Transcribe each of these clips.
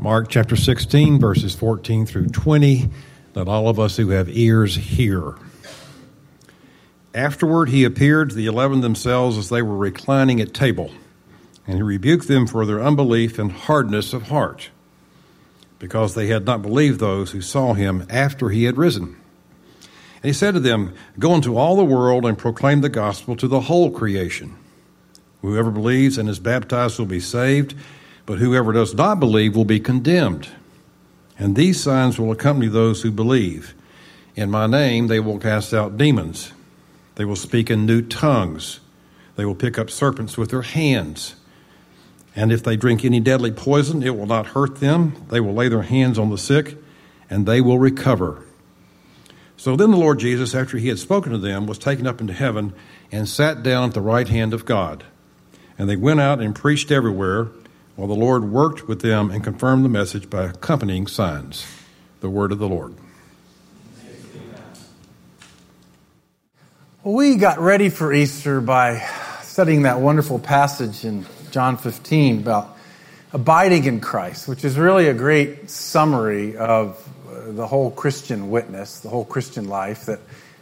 Mark chapter 16, verses 14 through 20. Let all of us who have ears hear. Afterward, he appeared to the eleven themselves as they were reclining at table, and he rebuked them for their unbelief and hardness of heart, because they had not believed those who saw him after he had risen. And he said to them, Go into all the world and proclaim the gospel to the whole creation. Whoever believes and is baptized will be saved but whoever does not believe will be condemned. And these signs will accompany those who believe. In my name they will cast out demons. They will speak in new tongues. They will pick up serpents with their hands. And if they drink any deadly poison, it will not hurt them. They will lay their hands on the sick, and they will recover. So then the Lord Jesus, after he had spoken to them, was taken up into heaven and sat down at the right hand of God. And they went out and preached everywhere while the Lord worked with them and confirmed the message by accompanying signs. The word of the Lord. Well, we got ready for Easter by studying that wonderful passage in John 15 about abiding in Christ, which is really a great summary of uh, the whole Christian witness, the whole Christian life, that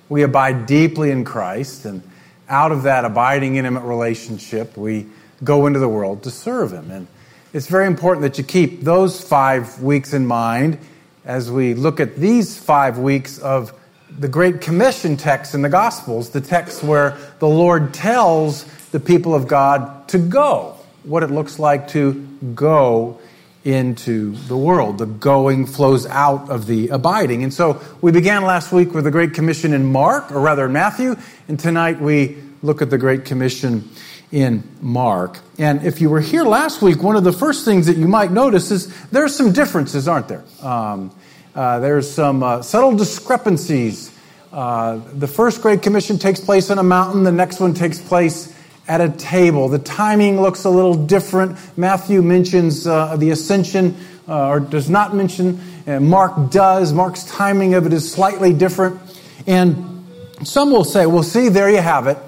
we abide deeply in Christ, and out of that abiding intimate relationship, we go into the world to serve Him. And it's very important that you keep those five weeks in mind as we look at these five weeks of the Great Commission text in the Gospels, the text where the Lord tells the people of God to go, what it looks like to go into the world. The going flows out of the abiding. And so we began last week with the Great Commission in Mark, or rather in Matthew, and tonight we look at the Great Commission in Mark. And if you were here last week, one of the first things that you might notice is there's some differences, aren't there? Um, uh, there's some uh, subtle discrepancies. Uh, the first Great Commission takes place on a mountain, the next one takes place at a table. The timing looks a little different. Matthew mentions uh, the ascension, uh, or does not mention. Mark does. Mark's timing of it is slightly different. And some will say, well, see, there you have it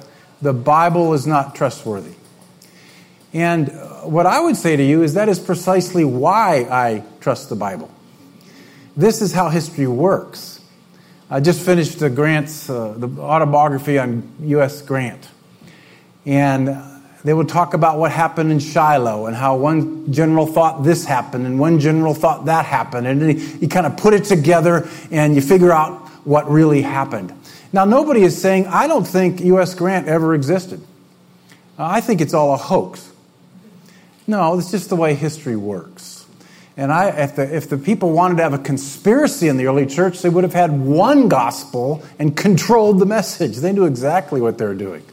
the Bible is not trustworthy. And what I would say to you is that is precisely why I trust the Bible. This is how history works. I just finished the Grant's uh, the autobiography on U.S. Grant, and they would talk about what happened in Shiloh and how one general thought this happened and one general thought that happened, and you kind of put it together and you figure out what really happened. Now, nobody is saying, I don't think U.S. Grant ever existed. Uh, I think it's all a hoax. No, it's just the way history works. And I, if, the, if the people wanted to have a conspiracy in the early church, they would have had one gospel and controlled the message. They knew exactly what they were doing.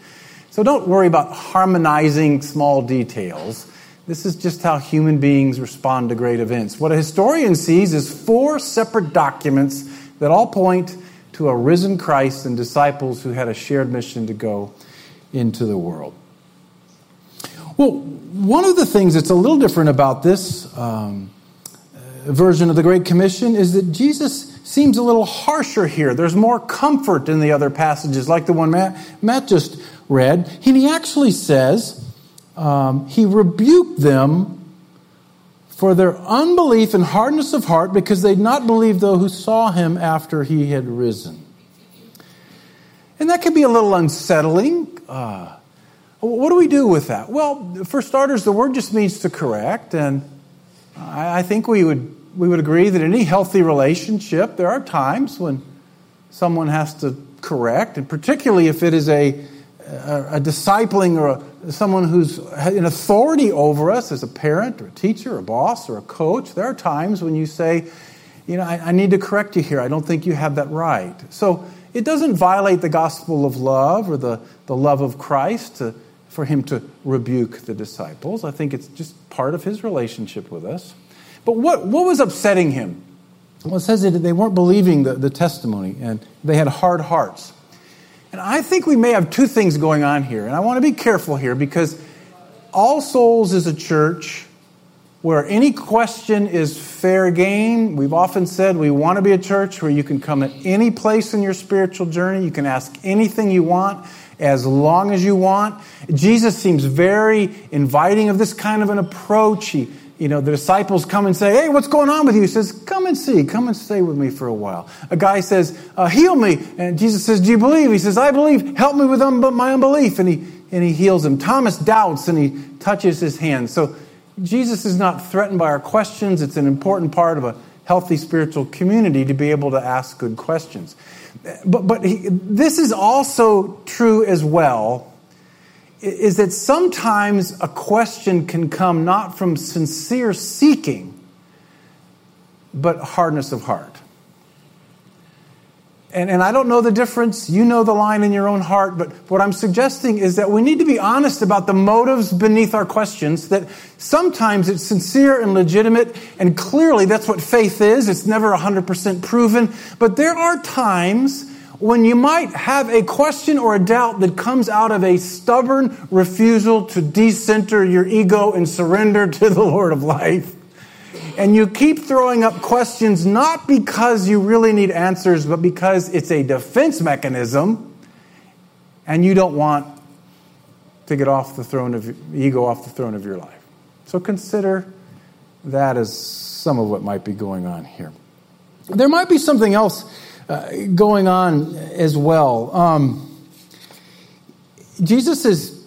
So don't worry about harmonizing small details. This is just how human beings respond to great events. What a historian sees is four separate documents that all point to a risen Christ and disciples who had a shared mission to go into the world. Well, one of the things that's a little different about this um, version of the Great Commission is that Jesus seems a little harsher here. There's more comfort in the other passages, like the one Matt, Matt just read. And he actually says, um, he rebuked them for their unbelief and hardness of heart because they did not believe those who saw him after he had risen. And that can be a little unsettling. Uh, what do we do with that? Well, for starters, the word just means to correct, and I, I think we would we would agree that in any healthy relationship, there are times when someone has to correct, and particularly if it is a a, a discipling or a, someone who's in authority over us as a parent or a teacher or a boss or a coach, there are times when you say, you know, I, I need to correct you here. I don't think you have that right. So it doesn't violate the gospel of love or the, the love of Christ to, for him to rebuke the disciples. I think it's just part of his relationship with us. But what, what was upsetting him? Well, it says that they weren't believing the, the testimony and they had hard hearts. And I think we may have two things going on here. And I want to be careful here because All Souls is a church where any question is fair game. We've often said we want to be a church where you can come at any place in your spiritual journey. You can ask anything you want as long as you want. Jesus seems very inviting of this kind of an approach. He you know, the disciples come and say, Hey, what's going on with you? He says, Come and see. Come and stay with me for a while. A guy says, uh, Heal me. And Jesus says, Do you believe? He says, I believe. Help me with un- my unbelief. And he, and he heals him. Thomas doubts and he touches his hand. So Jesus is not threatened by our questions. It's an important part of a healthy spiritual community to be able to ask good questions. But, but he, this is also true as well is that sometimes a question can come not from sincere seeking, but hardness of heart. And, and I don't know the difference. You know the line in your own heart. But what I'm suggesting is that we need to be honest about the motives beneath our questions, that sometimes it's sincere and legitimate. And clearly that's what faith is. It's never 100% proven. But there are times when you might have a question or a doubt that comes out of a stubborn refusal to decenter your ego and surrender to the Lord of life. And you keep throwing up questions not because you really need answers, but because it's a defense mechanism and you don't want to get off the throne of ego off the throne of your life. So consider that as some of what might be going on here. There might be something else going on as well. Um, Jesus has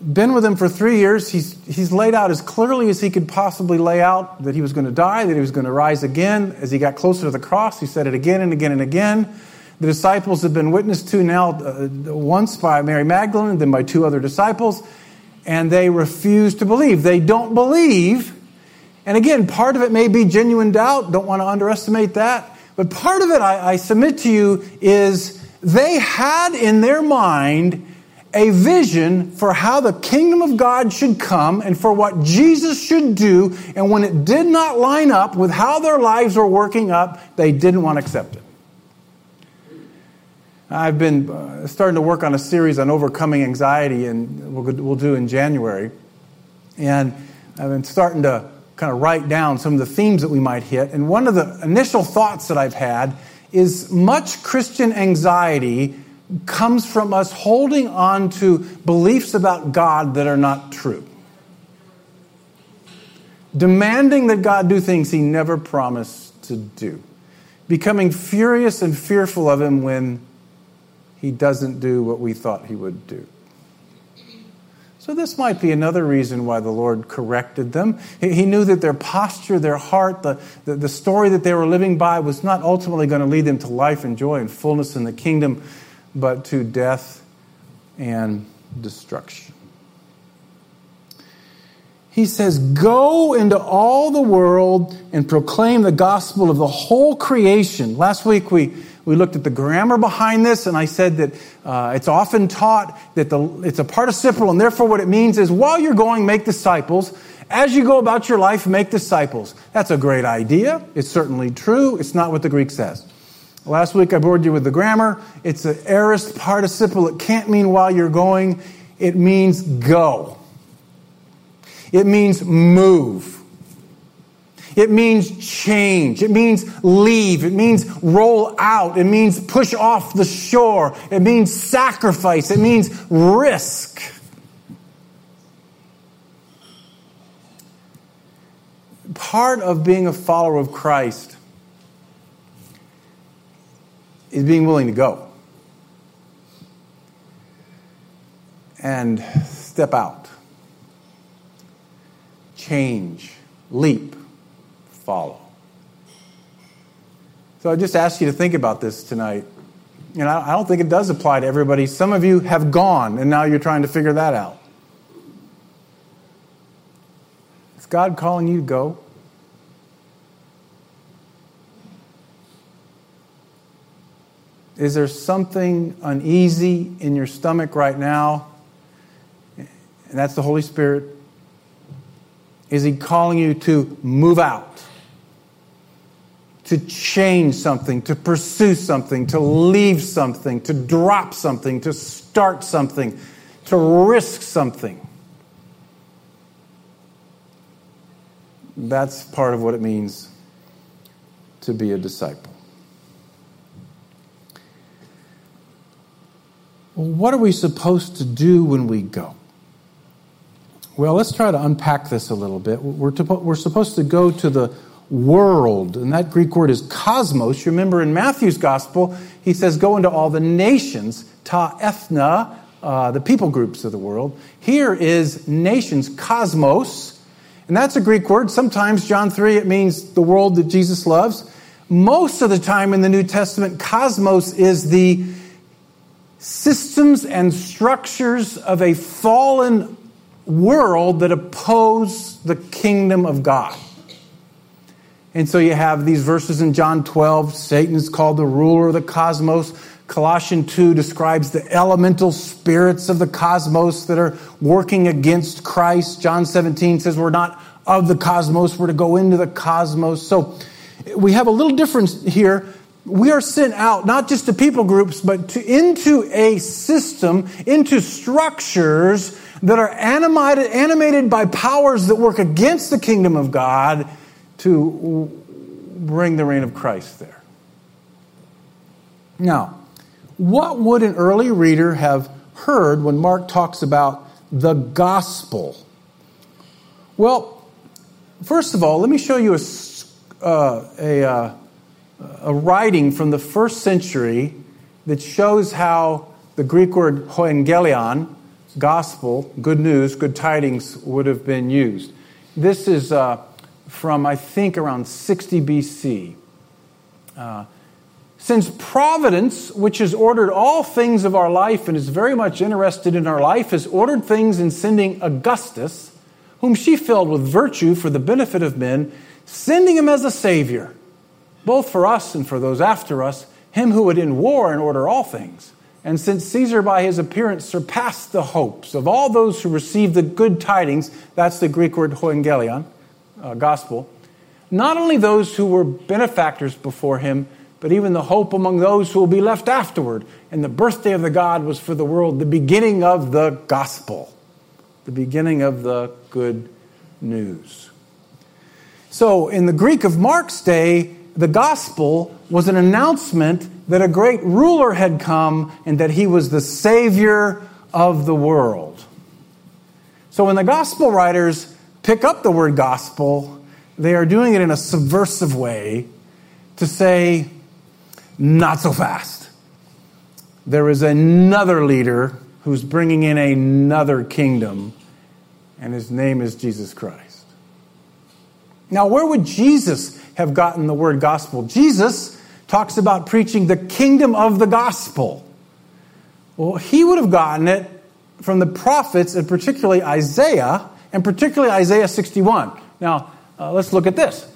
been with him for three years. He's, he's laid out as clearly as he could possibly lay out that he was going to die, that he was going to rise again. As he got closer to the cross, he said it again and again and again. The disciples have been witnessed to now uh, once by Mary Magdalene, then by two other disciples, and they refuse to believe. They don't believe. And again, part of it may be genuine doubt. Don't want to underestimate that. But part of it, I, I submit to you, is they had in their mind a vision for how the kingdom of God should come and for what Jesus should do. And when it did not line up with how their lives were working up, they didn't want to accept it. I've been uh, starting to work on a series on overcoming anxiety, and we'll, we'll do in January. And I've been starting to kind of write down some of the themes that we might hit. And one of the initial thoughts that I've had is much Christian anxiety comes from us holding on to beliefs about God that are not true. Demanding that God do things he never promised to do. Becoming furious and fearful of him when he doesn't do what we thought he would do. So, this might be another reason why the Lord corrected them. He knew that their posture, their heart, the, the, the story that they were living by was not ultimately going to lead them to life and joy and fullness in the kingdom but to death and destruction. He says, Go into all the world and proclaim the gospel of the whole creation. Last week we, we looked at the grammar behind this, and I said that uh, it's often taught that the, it's a participle, and therefore what it means is while you're going, make disciples. As you go about your life, make disciples. That's a great idea. It's certainly true. It's not what the Greek says. Last week I bored you with the grammar. It's an aorist participle. It can't mean while you're going, it means go. It means move. It means change. It means leave. It means roll out. It means push off the shore. It means sacrifice. It means risk. Part of being a follower of Christ is being willing to go and step out, change, leap, follow. So I just ask you to think about this tonight. You know, I don't think it does apply to everybody. Some of you have gone and now you're trying to figure that out. Is God calling you to go? Is there something uneasy in your stomach right now? And that's the Holy Spirit. Is He calling you to move out? To change something, to pursue something, to leave something, to drop something, to start something, to risk something? That's part of what it means to be a disciple. what are we supposed to do when we go? Well, let's try to unpack this a little bit. We're, to, we're supposed to go to the world, and that Greek word is cosmos. You remember in Matthew's gospel, he says, Go into all the nations, ta ethna, uh, the people groups of the world. Here is nations, cosmos, and that's a Greek word. Sometimes, John 3, it means the world that Jesus loves. Most of the time in the New Testament, cosmos is the systems and structures of a fallen world that oppose the kingdom of God. And so you have these verses in John 12 Satan is called the ruler of the cosmos. Colossians 2 describes the elemental spirits of the cosmos that are working against Christ. John 17 says we're not of the cosmos, we're to go into the cosmos. So we have a little difference here. We are sent out not just to people groups, but to, into a system, into structures that are animated, animated by powers that work against the kingdom of God to bring the reign of Christ there. Now, what would an early reader have heard when Mark talks about the gospel? Well, first of all, let me show you a, uh, a, uh, a writing from the first century that shows how the Greek word euangelion, gospel, good news, good tidings, would have been used. This is uh, from, I think, around 60 BC. Uh, since Providence, which has ordered all things of our life and is very much interested in our life, has ordered things in sending Augustus, whom she filled with virtue for the benefit of men, sending him as a Savior, both for us and for those after us, him who would in war and order all things. And since Caesar, by his appearance, surpassed the hopes of all those who received the good tidings, that's the Greek word euangelion, uh, gospel, not only those who were benefactors before him, but even the hope among those who will be left afterward. And the birthday of the God was for the world the beginning of the gospel, the beginning of the good news. So, in the Greek of Mark's day, the gospel was an announcement that a great ruler had come and that he was the savior of the world. So, when the gospel writers pick up the word gospel, they are doing it in a subversive way to say, not so fast. There is another leader who's bringing in another kingdom, and his name is Jesus Christ. Now, where would Jesus have gotten the word gospel? Jesus talks about preaching the kingdom of the gospel. Well, he would have gotten it from the prophets, and particularly Isaiah, and particularly Isaiah 61. Now, uh, let's look at this.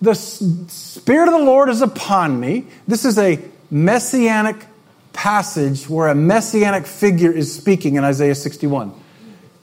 The Spirit of the Lord is upon me. This is a messianic passage where a messianic figure is speaking in Isaiah 61.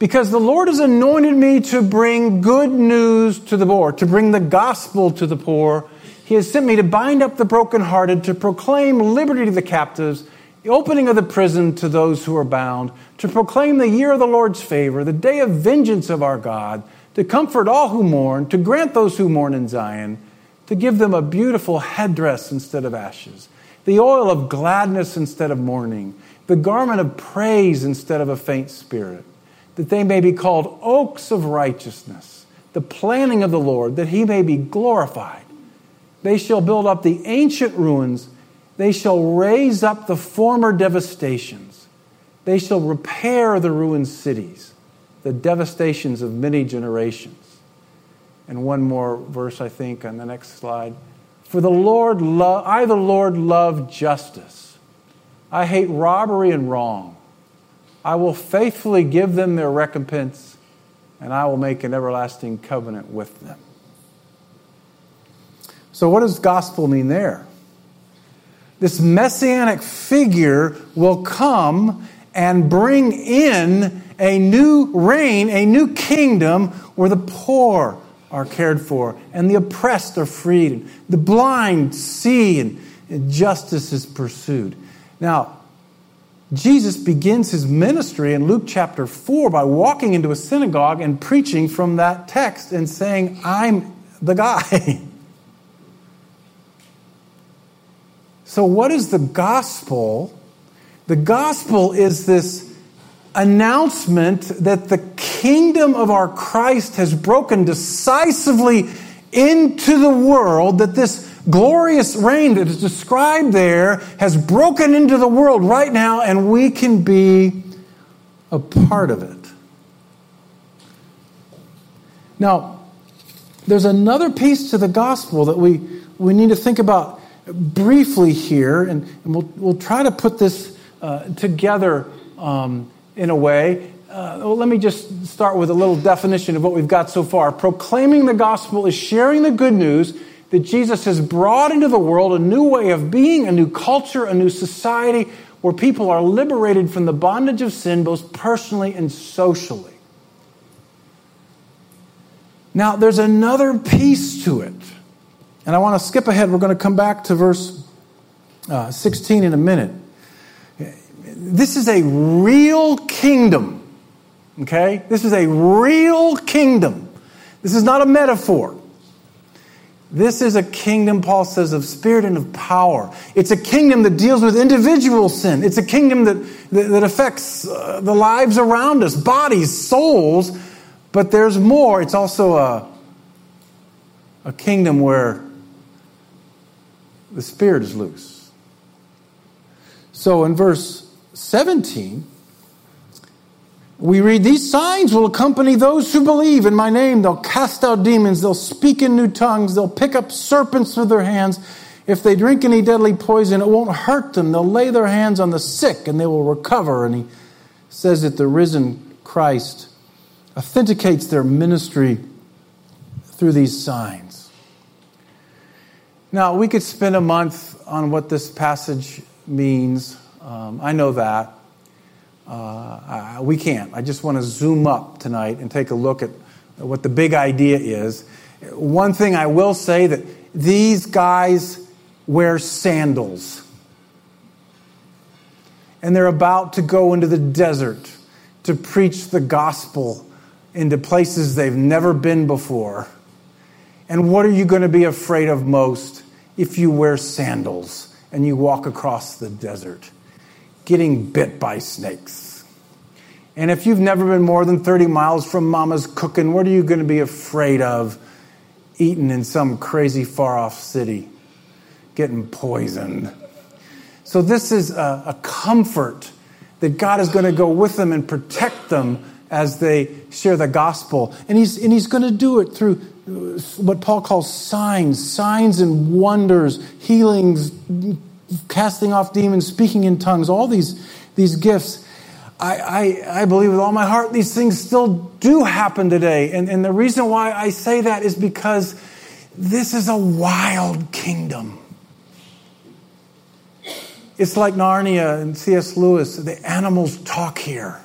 Because the Lord has anointed me to bring good news to the poor, to bring the gospel to the poor. He has sent me to bind up the brokenhearted, to proclaim liberty to the captives, the opening of the prison to those who are bound, to proclaim the year of the Lord's favor, the day of vengeance of our God, to comfort all who mourn, to grant those who mourn in Zion, to give them a beautiful headdress instead of ashes, the oil of gladness instead of mourning, the garment of praise instead of a faint spirit, that they may be called oaks of righteousness, the planting of the Lord, that he may be glorified. They shall build up the ancient ruins they shall raise up the former devastations. They shall repair the ruined cities, the devastations of many generations. And one more verse, I think, on the next slide. For the Lord, lo- I, the Lord, love justice. I hate robbery and wrong. I will faithfully give them their recompense, and I will make an everlasting covenant with them. So, what does gospel mean there? this messianic figure will come and bring in a new reign, a new kingdom where the poor are cared for and the oppressed are freed, and the blind see, and justice is pursued. Now, Jesus begins his ministry in Luke chapter 4 by walking into a synagogue and preaching from that text and saying, I'm the guy. So, what is the gospel? The gospel is this announcement that the kingdom of our Christ has broken decisively into the world, that this glorious reign that is described there has broken into the world right now, and we can be a part of it. Now, there's another piece to the gospel that we, we need to think about briefly here, and, and we'll, we'll try to put this uh, together um, in a way. Uh, well, let me just start with a little definition of what we've got so far. Proclaiming the gospel is sharing the good news that Jesus has brought into the world a new way of being, a new culture, a new society where people are liberated from the bondage of sin, both personally and socially. Now, there's another piece to it. And I want to skip ahead. We're going to come back to verse uh, 16 in a minute. This is a real kingdom. Okay? This is a real kingdom. This is not a metaphor. This is a kingdom, Paul says, of spirit and of power. It's a kingdom that deals with individual sin. It's a kingdom that, that, that affects uh, the lives around us, bodies, souls. But there's more. It's also a, a kingdom where the spirit is loose. So in verse 17, we read, These signs will accompany those who believe in my name. They'll cast out demons. They'll speak in new tongues. They'll pick up serpents with their hands. If they drink any deadly poison, it won't hurt them. They'll lay their hands on the sick and they will recover. And he says that the risen Christ authenticates their ministry through these signs. Now, we could spend a month on what this passage means. Um, I know that. Uh, we can't. I just want to zoom up tonight and take a look at what the big idea is. One thing I will say that these guys wear sandals. And they're about to go into the desert to preach the gospel into places they've never been before. And what are you going to be afraid of most if you wear sandals and you walk across the desert? Getting bit by snakes. And if you've never been more than 30 miles from mama's cooking, what are you going to be afraid of eating in some crazy far off city, getting poisoned? So, this is a, a comfort that God is going to go with them and protect them as they share the gospel. And He's, and he's going to do it through uh, what Paul calls signs, signs and wonders, healings, casting off demons, speaking in tongues, all these, these gifts. I, I, I, believe with all my heart these things still do happen today. And, and the reason why I say that is because this is a wild kingdom. It's like Narnia and C.S. Lewis. The animals talk here.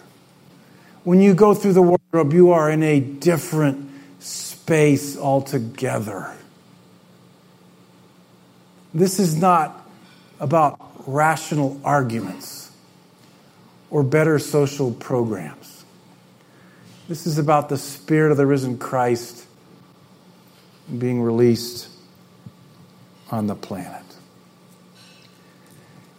When you go through the wardrobe, you are in a different space altogether. This is not about rational arguments or better social programs. This is about the Spirit of the risen Christ being released on the planet.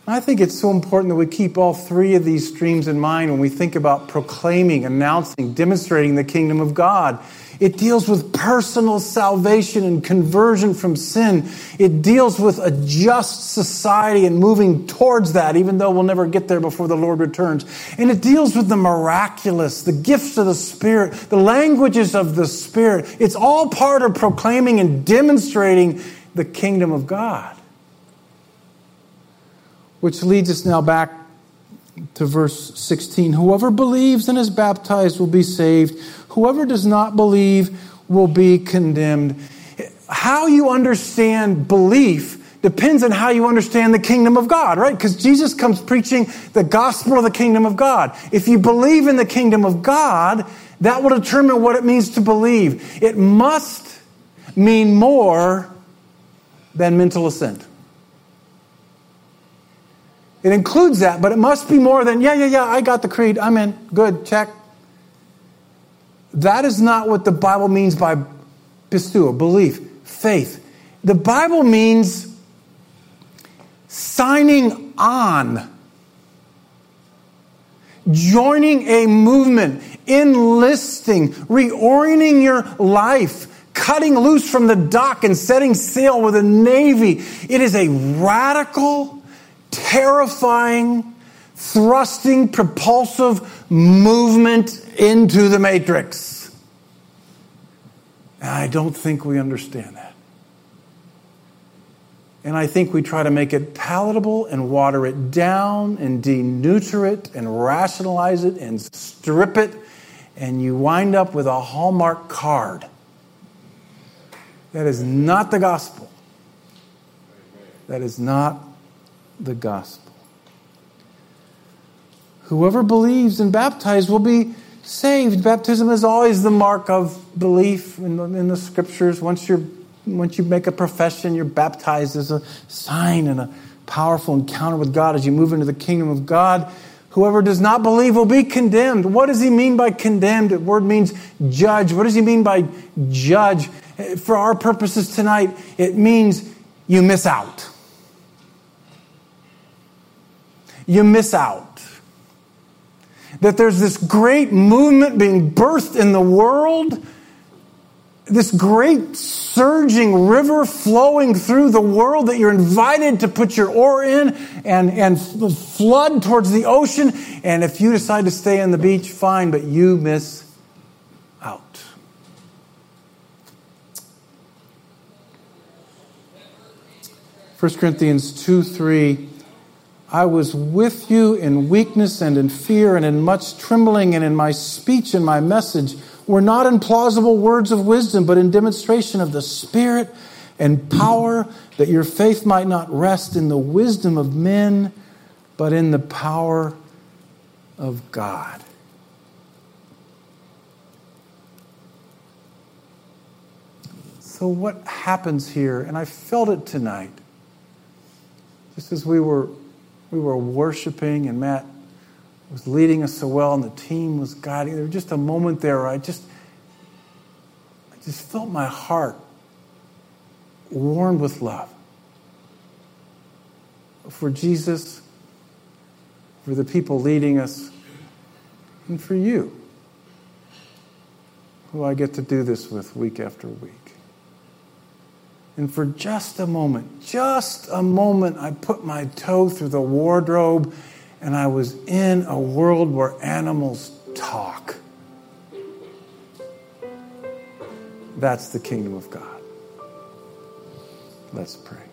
I think it's so important that we keep all three of these streams in mind when we think about proclaiming, announcing, demonstrating the kingdom of God. It deals with personal salvation and conversion from sin. It deals with a just society and moving towards that, even though we'll never get there before the Lord returns. And it deals with the miraculous, the gifts of the Spirit, the languages of the Spirit. It's all part of proclaiming and demonstrating the kingdom of God. Which leads us now back to verse 16. Whoever believes and is baptized will be saved. Whoever does not believe will be condemned. How you understand belief depends on how you understand the kingdom of God, right? Because Jesus comes preaching the gospel of the kingdom of God. If you believe in the kingdom of God, that will determine what it means to believe. It must mean more than mental assent. It includes that, but it must be more than, yeah, yeah, yeah, I got the creed, I'm in, good, check. That is not what the Bible means by pisteuo, belief, faith. The Bible means signing on, joining a movement, enlisting, reorienting your life, cutting loose from the dock and setting sail with a navy. It is a radical, terrifying, thrusting, propulsive movement into the matrix. And I don't think we understand that. And I think we try to make it palatable and water it down and deneuter it and rationalize it and strip it. And you wind up with a Hallmark card. That is not the gospel. That is not the gospel. Whoever believes and baptized will be saved. Baptism is always the mark of belief in the, in the scriptures. Once you're once you make a profession, you're baptized as a sign and a powerful encounter with God as you move into the kingdom of God. Whoever does not believe will be condemned. What does he mean by condemned? The word means judge. What does he mean by judge? For our purposes tonight, it means you miss out. You miss out. That there's this great movement being birthed in the world this great surging river flowing through the world that you're invited to put your oar in and, and flood towards the ocean. And if you decide to stay on the beach, fine, but you miss out. First Corinthians 2 3. I was with you in weakness and in fear and in much trembling and in my speech and my message were not in plausible words of wisdom, but in demonstration of the Spirit and power, that your faith might not rest in the wisdom of men, but in the power of God. So, what happens here, and I felt it tonight, just as we were, we were worshiping, and Matt was leading us so well and the team was guiding. There was just a moment there where I just, I just felt my heart warmed with love for Jesus, for the people leading us, and for you, who I get to do this with week after week. And for just a moment, just a moment, I put my toe through the wardrobe and I was in a world where animals talk. That's the kingdom of God. Let's pray.